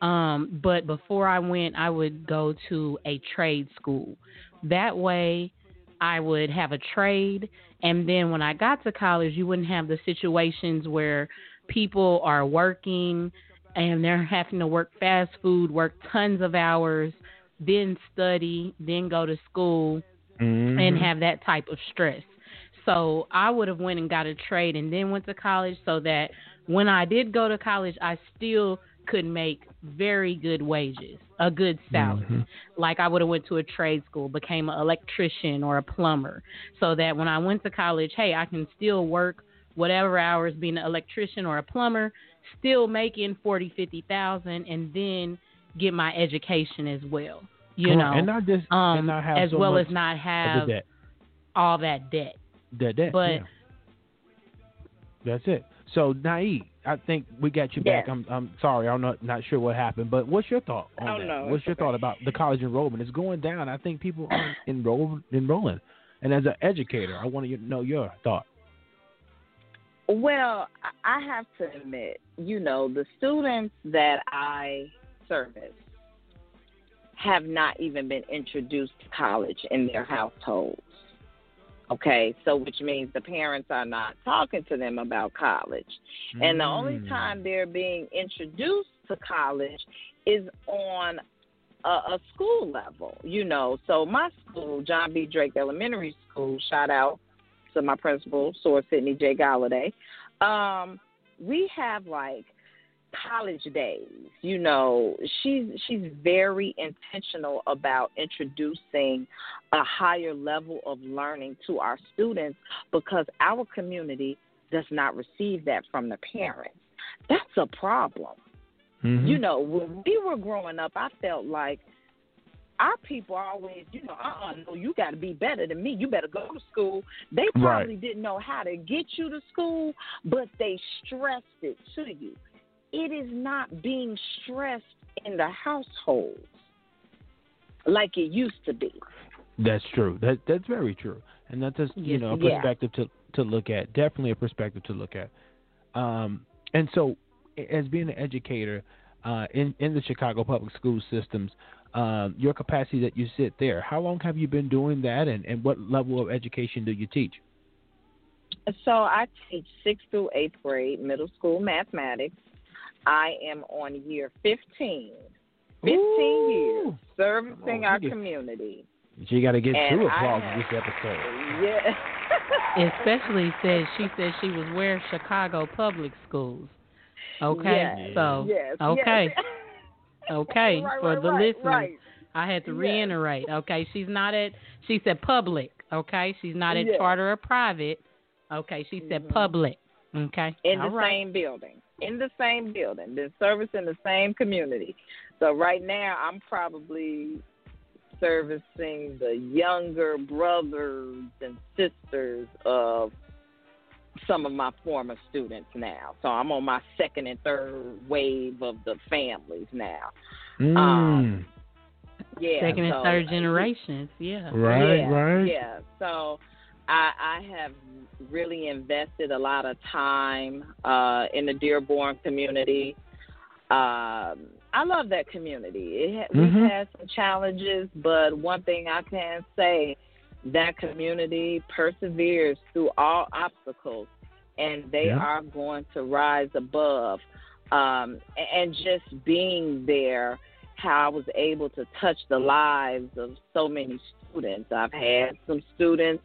um, but before I went, I would go to a trade school. That way, I would have a trade. And then when I got to college, you wouldn't have the situations where people are working and they're [laughs] having to work fast food, work tons of hours, then study, then go to school Mm-hmm. and have that type of stress. So I would have went and got a trade and then went to college so that when I did go to college, I still could make very good wages, a good salary. Mhm. Like I would have went to a trade school, became an electrician or a plumber, so that when I went to college, hey, I can still work whatever hours being an electrician or a plumber, still making forty, fifty thousand, and then get my education as well. You know, and not just um, not as so well as not have all that debt. The debt, but- yeah. that's it. So, Nai, I think we got you back. Yes. I'm I'm sorry, I'm not not sure what happened, but what's your thought on Oh, that? no, what's your okay. thought about the college enrollment? It's going down. I think people aren't [clears throat] enroll enrolling. And as an educator, I want to know your thought. Well, I I have to admit, you know, the students that I service have not even been introduced to college in their households. Okay, so which means the parents are not talking to them about college. And the only Mm. time they're being introduced to college is on a, a school level, you know. So my school, John B. Drake Elementary School, shout out to my principal, Source Sidney J. Galladay. Um, we have like college days. You know, she's she's very intentional about introducing a higher level of learning to our students because our community does not receive that from the parents. That's a problem. Mhm. You know, when we were growing up, I felt like our people always, you know, uh uh no, you got to be better than me. You better go to school. They probably didn't know how to get you to school, but they stressed it to you. It is not being stressed in the households like it used to be. That's true. That that's very true, and that's just you know a yeah. perspective to to look at. Definitely a perspective to look at. Um, and so, as being an educator uh, in in the Chicago public school systems, um, your capacity that you sit there. How long have you been doing that, and and what level of education do you teach? So I teach sixth through eighth grade middle school mathematics. I am on year 15. 15 years Ooh. servicing Oh, our you get- community. She got to get And two applause have- in this episode. Yeah. [laughs] Especially says she said she was where Chicago public schools. Okay, Yes, so yes, okay, yes. [laughs] okay Right, for right, the right, listeners. right. I had to Yes. reiterate. Okay, she's not at. She said public. Okay, she's not at Yes. charter or private. Okay, she said Mhm. public. Okay, in All the right. same building. In the same building. Been servicing the same community. So right now I'm probably servicing the younger brothers and sisters of some of my former students now. So I'm on my second and third wave of the families now. Mm. Um, Yeah. Second and so- third generations. Yeah. right, yeah, right. Yeah. So I, I have really invested a lot of time uh, in the Dearborn community. Um, I love that community. It Mhm. We've had some challenges, but one thing I can say, that community perseveres through all obstacles, and they Yeah. are going to rise above. Um, and just being there how I was able to touch the lives of so many students. I've had some students,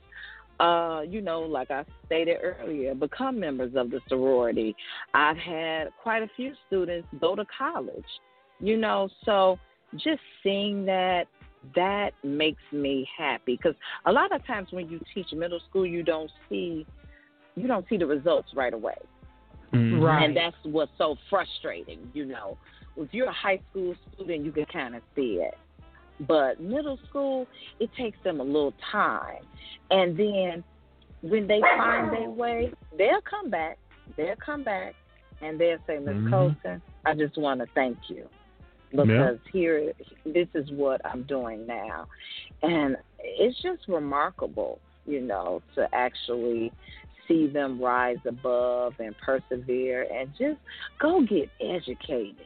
uh, you know, like I stated earlier, become members of the sorority. I've had quite a few students go to college, you know, so just seeing that that makes me happy because a lot of times when you teach middle school you don't see you don't see the results right away Mhm. Right. and that's what's so frustrating, you know. If you're a high school student, you can kind of see it. But middle school, it takes them a little time. And then when they find their way, they'll come back. They'll come back and they'll say, Miss Mhm. Colton, I just want to thank you. Because here, this is what I'm doing now. And it's just remarkable, you know, to actually see them rise above and persevere and just go get educated.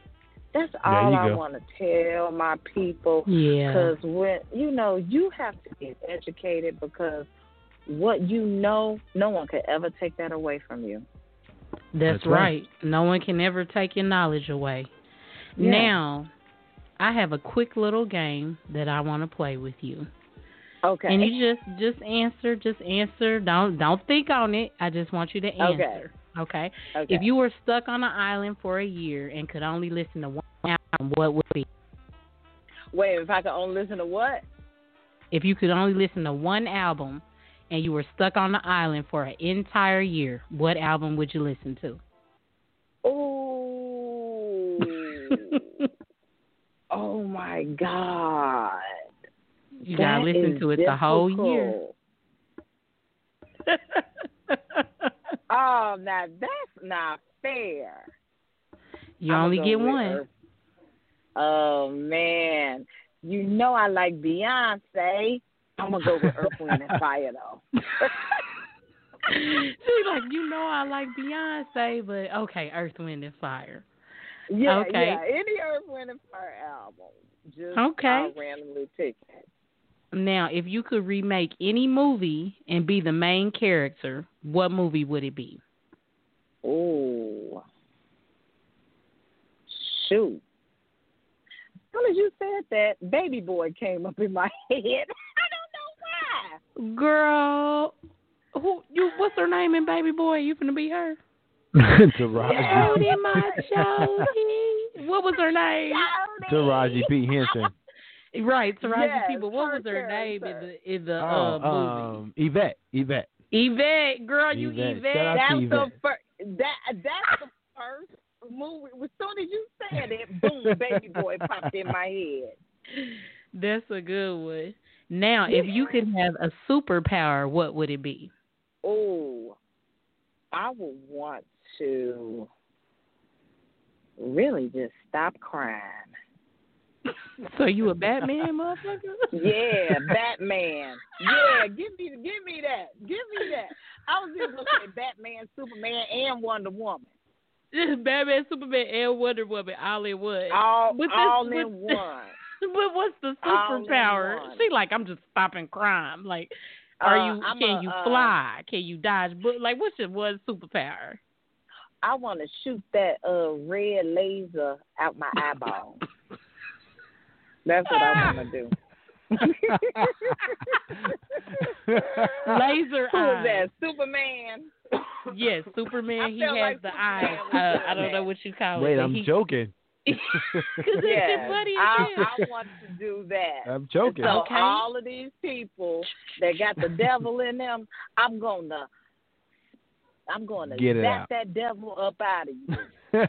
That's all I want to tell my people. Yeah. Because when you know, you have to get educated because what you know, no one could ever take that away from you. That's, That's right. right. No one can ever take your knowledge away. Yeah. Now, I have a quick little game that I want to play with you. Okay. And you just just answer, just answer. Don't don't think on it. I just want you to answer. Okay. Okay. If you were stuck on an island for a year and could only listen to one album, what would it be? wait, if I could only listen to what? If you could only listen to one album and you were stuck on the island for an entire year, what album would you listen to? Oh. [laughs] oh my God. You gotta listen to it the whole year. [laughs] Oh, now that's not fair. you I'ma only get one. Earth. Oh man, you know I like Beyonce. I'm gonna go with Earth, Wind, and [laughs] Fire though. [laughs] She's like, you know, I like Beyonce, but okay, Earth, Wind, and Fire. Yeah, Okay. yeah, any Earth, Wind, and Fire album. Just Okay. Randomly pick. Now, if you could remake any movie and be the main character, what movie would it be? Oh, shoot. As soon as you said that, Baby Boy came up in my [laughs] head. I don't know why. Girl, who you? What's her name in Baby Boy? You gonna be her? [laughs] Taraji, Jody, my Jody. What was her name? Taraji P Henson. Right, Taraji Yes, People. What her was her name in the in the Oh, uh, movie? um, Yvette, Yvette. Yvette, girl, you Yvette. Yvette. Shout out That's to the first. That that's the first movie. As soon as you said it, boom, Baby Boy popped in my head. [laughs] That's a good one. Now, if you could have a superpower, what would it be? Oh, I would want to really just stop crying. [laughs] So you a Batman, motherfucker? Yeah, [laughs] Batman. Yeah, give me give me that. Give me that. I was just looking at Batman, Superman, and Wonder Woman. [laughs] Batman, Superman, and Wonder Woman all in one. All But this- all but- in one. But what's the superpower? She like, I'm just stopping crime. Like, are Uh, you? I'm can a, you uh, fly? Can you dodge? But like, what's your one superpower? I want to shoot that uh red laser out my eyeball. That's what I want to do. Laser Who eyes. is that? Superman. Yes, Superman. I he has like the Superman eyes. Uh, I don't know what you call Wait, it. Wait, I'm he, joking. [laughs] [laughs] Cause it's Yes, funny I. I want to do that. I'm joking. So Okay. all of these people that got the devil in them, I'm gonna, I'm gonna Get it zap that devil up out of you. [laughs]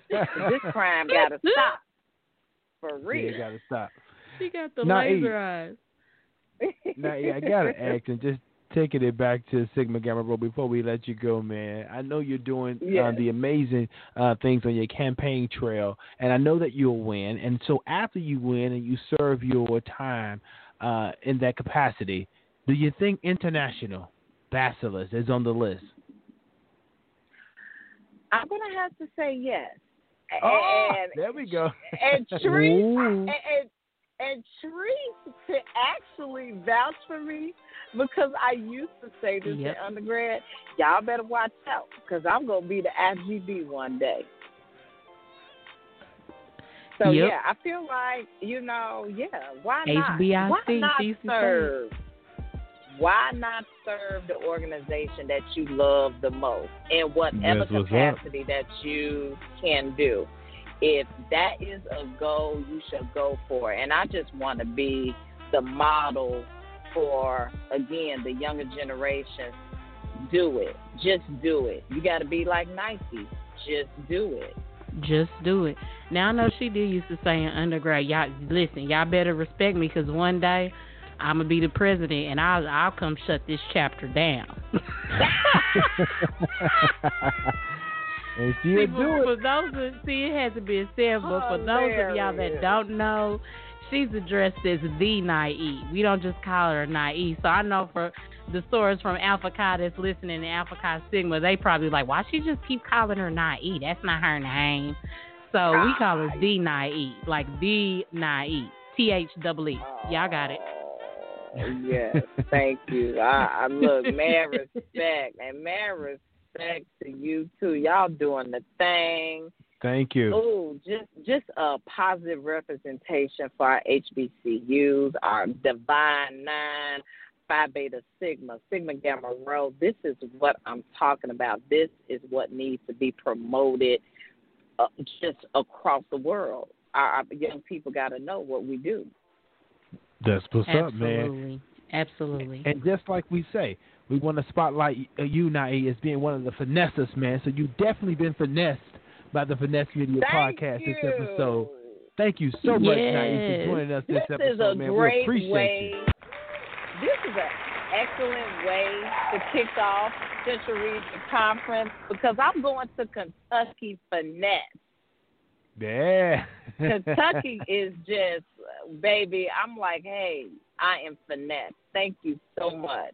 this crime gotta stop for Yeah, real. you gotta stop. She got the Now, laser E. eyes. Now, yeah, I gotta ask and just taking it back to Sigma Gamma Rho before we let you go, man. I know you're doing uh, the amazing uh, things on your campaign trail, and I know that you'll win. And so after you win and you serve your time uh, in that capacity, do you think international Basileus is on the list? I'm gonna have to say yes. Oh, and there we go. and Trees and, and and Trees to actually vouch for me because I used to say this Yep. in undergrad. Y'all better watch out because I'm gonna be the FGB one day. So Yep. yeah, I feel like you know, yeah, why not? HBIC, why not she used to say. serve? Why not serve the organization that you love the most in whatever That's what's up. capacity that you can do? If that is a goal, you should go for it. And I just want to be the model for again the younger generation. Do it. Just do it. You got to be like Nike. Just do it. Just do it. Now I know she did used to say in undergrad, y'all listen, y'all better respect me because one day I'm gonna be the president and I'll I'll come shut this chapter down. [laughs] [laughs] and See, do for, it. for those that see it hasn't been said, but for those of y'all that don't know, she's addressed as the naive. We don't just call her naive. So I know for the sorors from Alpha Chi that's listening to Alpha Chi Sigma, they probably like, why she just keep calling her naive? That's not her name. So we call her the ah. naive, like the naive. T H double E. Y'all got it. Oh, yes, thank you. I, I look, man, [laughs] respect and man, respect to you too. Y'all doing the thing. Thank you. Oh, just just a positive representation for our HBCUs, our Divine Nine, Phi Beta Sigma, Sigma Gamma Rho. This is what I'm talking about. This is what needs to be promoted uh, just across the world. Our, our young people got to know what we do. That's what's up, man. Absolutely. Absolutely. And just like we say, we want to spotlight uh, you, Nai, as being one of the finesses, man. So you've definitely been finessed by the Finesse Media Thank podcast you. this episode. Thank you so much, Nai, for joining us this, This episode, is a man. we great appreciate way. you. This is an excellent way to kick off Central Region Conference because I'm going to Kentucky finesse. Yeah. Kentucky [laughs] is just, baby. I'm like, hey, I am finesse. Thank you so much.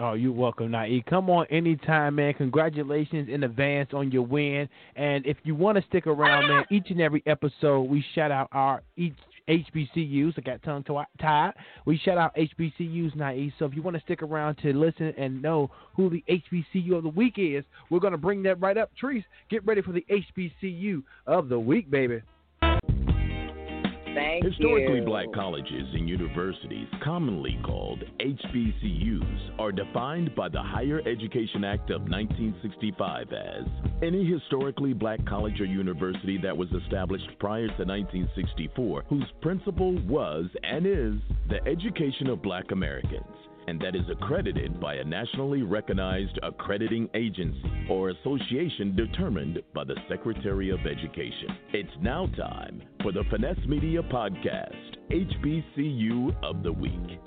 Oh, you're welcome, Nai. Come on anytime, man. Congratulations in advance on your win. And if you want to stick around, man, [laughs] each and every episode we shout out our each HBCUs. I got tongue tied. We shout out HBCUs, Nai. So if you want to stick around to listen and know who the HBCU of the week is, we're gonna bring that right up. Trees, get ready for the HBCU of the week, baby. Thank Historically you. black colleges and universities, commonly called HBCUs, are defined by the Higher Education Act of 1965 as any historically black college or university that was established prior to 1964 whose principle was and is the education of black Americans and that is accredited by a nationally recognized accrediting agency or association determined by the Secretary of Education. It's now time for the Finesse Media Podcast, HBCU of the Week.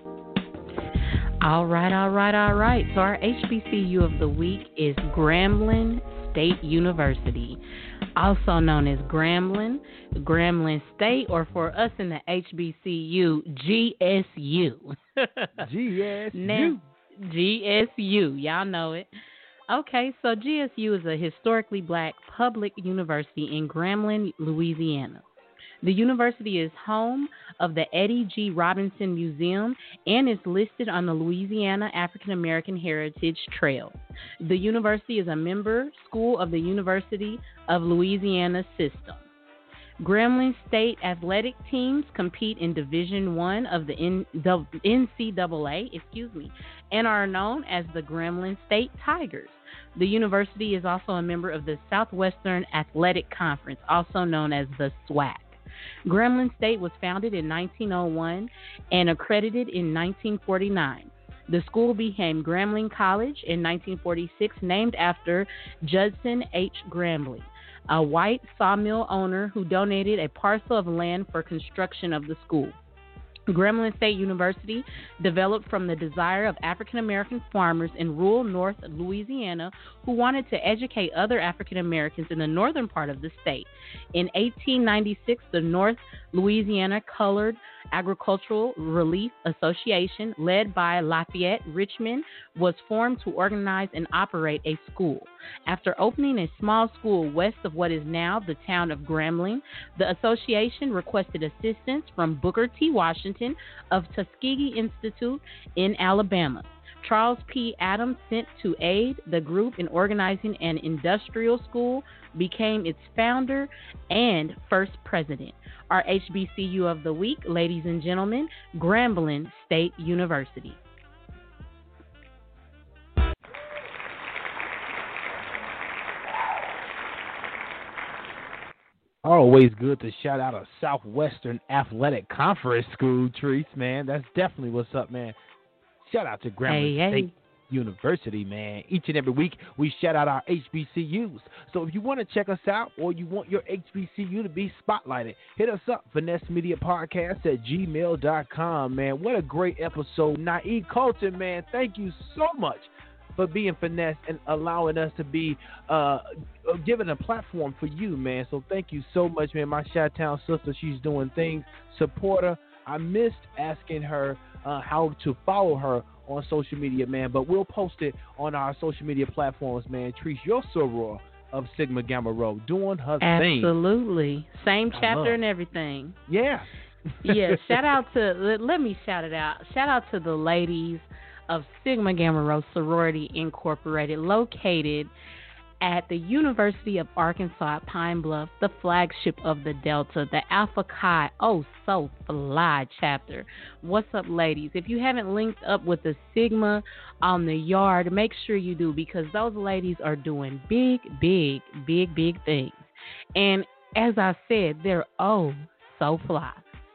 All right, all right, all right. So our HBCU of the week is Grambling State University, also known as Grambling, Grambling State, or for us in the HBCU, GSU. GSU. Now, GSU, y'all know it. Okay, so GSU is a historically black public university in Grambling, Louisiana. The university is home of the Eddie G. Robinson Museum and is listed on the Louisiana African American Heritage Trail. The university is a member school of the University of Louisiana system. Grambling State athletic teams compete in Division One of the NCAA, excuse me, and are known as the Grambling State Tigers. The university is also a member of the Southwestern Athletic Conference, also known as the SWAC. Grambling State was founded in 1901 and accredited in 1949. The school became Grambling College in 1946, named after Judson H. Grambling, a white sawmill owner who donated a parcel of land for construction of the school. Grambling State University developed from the desire of African American farmers in rural North Louisiana who wanted to educate other African Americans in the northern part of the state. In 1896, the North Louisiana Colored Agricultural Relief Association, led by Lafayette Richmond, was formed to organize and operate a school. After opening a small school west of what is now the town of Grambling, the association requested assistance from Booker T. Washington of Tuskegee Institute in Alabama. Charles P. Adams, sent to aid the group in organizing an industrial school, became its founder and first president. Our HBCU of the week, ladies and gentlemen, Grambling State University. Always good to shout out a Southwestern Athletic Conference school, Treats, man. That's definitely what's up, man. Shout out to Grambling hey, State hey. University, man. Each and every week, we shout out our HBCUs. So if you want to check us out or you want your HBCU to be spotlighted, hit us up, Finesse Media Podcast at gmail.com, man. What a great episode. Nai Colton, man, thank you so much for being finesse and allowing us to be uh, given a platform for you, man. So thank you so much, man. My Chi Town sister, she's doing things. Support her. I missed asking her uh, how to follow her on social media, man. But we'll post it on our social media platforms, man. Treat your soror of Sigma Gamma Rho doing her Absolutely. thing. Absolutely. Same chapter and everything. Yeah. yeah. [laughs] Shout out to, let, let me shout it out. Shout out to the ladies of Sigma Gamma Rho Sorority Incorporated, located at the University of Arkansas at Pine Bluff, the flagship of the Delta, the Alpha Chi, oh so fly chapter. What's up, ladies? If you haven't linked up with the Sigma on the yard, make sure you do because those ladies are doing big, big, big, big things. And as I said, they're oh so fly.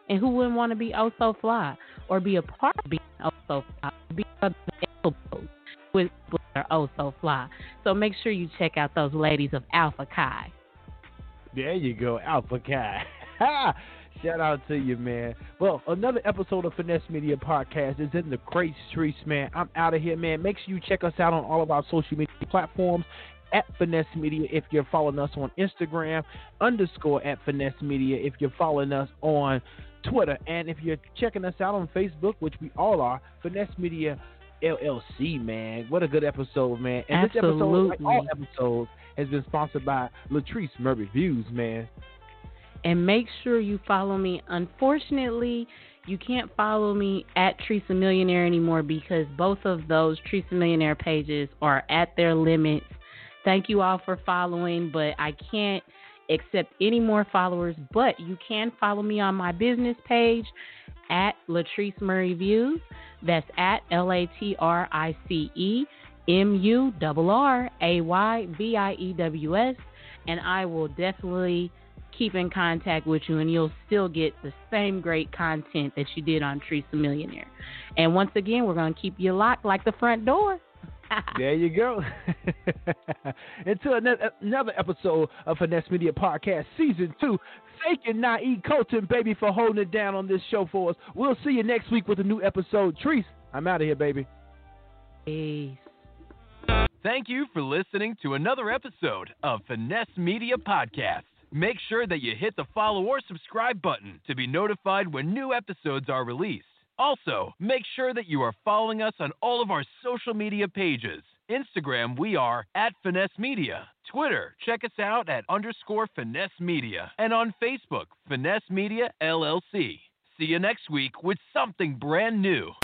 And who wouldn't want to be oh so fly or be a part of being oh so fly? Be a with are oh so fly. So make sure you check out those ladies of Alpha Chi. There you go, Alpha Chi. [laughs] Shout out to you, man. Well, another episode of Finesse Media Podcast is in the great streets, man. I'm out of here, man. Make sure you check us out on all of our social media platforms at Finesse Media if you're following us on Instagram, underscore at Finesse Media if you're following us on Twitter, and if you're checking us out on Facebook, which we all are, Finesse Media LLC, man. What a good episode, man. And Absolutely. this episode, like all episodes, has been sponsored by Latrice Murray Views, man. And make sure you follow me. Unfortunately, you can't follow me at Triceamillionaire anymore because both of those Triceamillionaire pages are at their limits. Thank you all for following, but I can't accept any more followers. But you can follow me on my business page at Latrice Murray Views. That's at L A T R I C E M U R R A Y V I E W S. And I will definitely keep in contact with you and you'll still get the same great content that you did on Triceamillionaire. And once again, we're going to keep you locked like the front door. [laughs] there you go. [laughs] Until another episode of Finesse Media Podcast Season 2. Thank you, Nai Colton, baby, for holding it down on this show for us. We'll see you next week with a new episode. Treese, I'm out of here, baby. Peace. Thank you for listening to another episode of Finesse Media Podcast. Make sure that you hit the follow or subscribe button to be notified when new episodes are released. Also, make sure that you are following us on all of our social media pages. Instagram, we are at Finesse Media. Twitter, check us out at underscore Finesse Media. And on Facebook, Finesse Media LLC. See you next week with something brand new.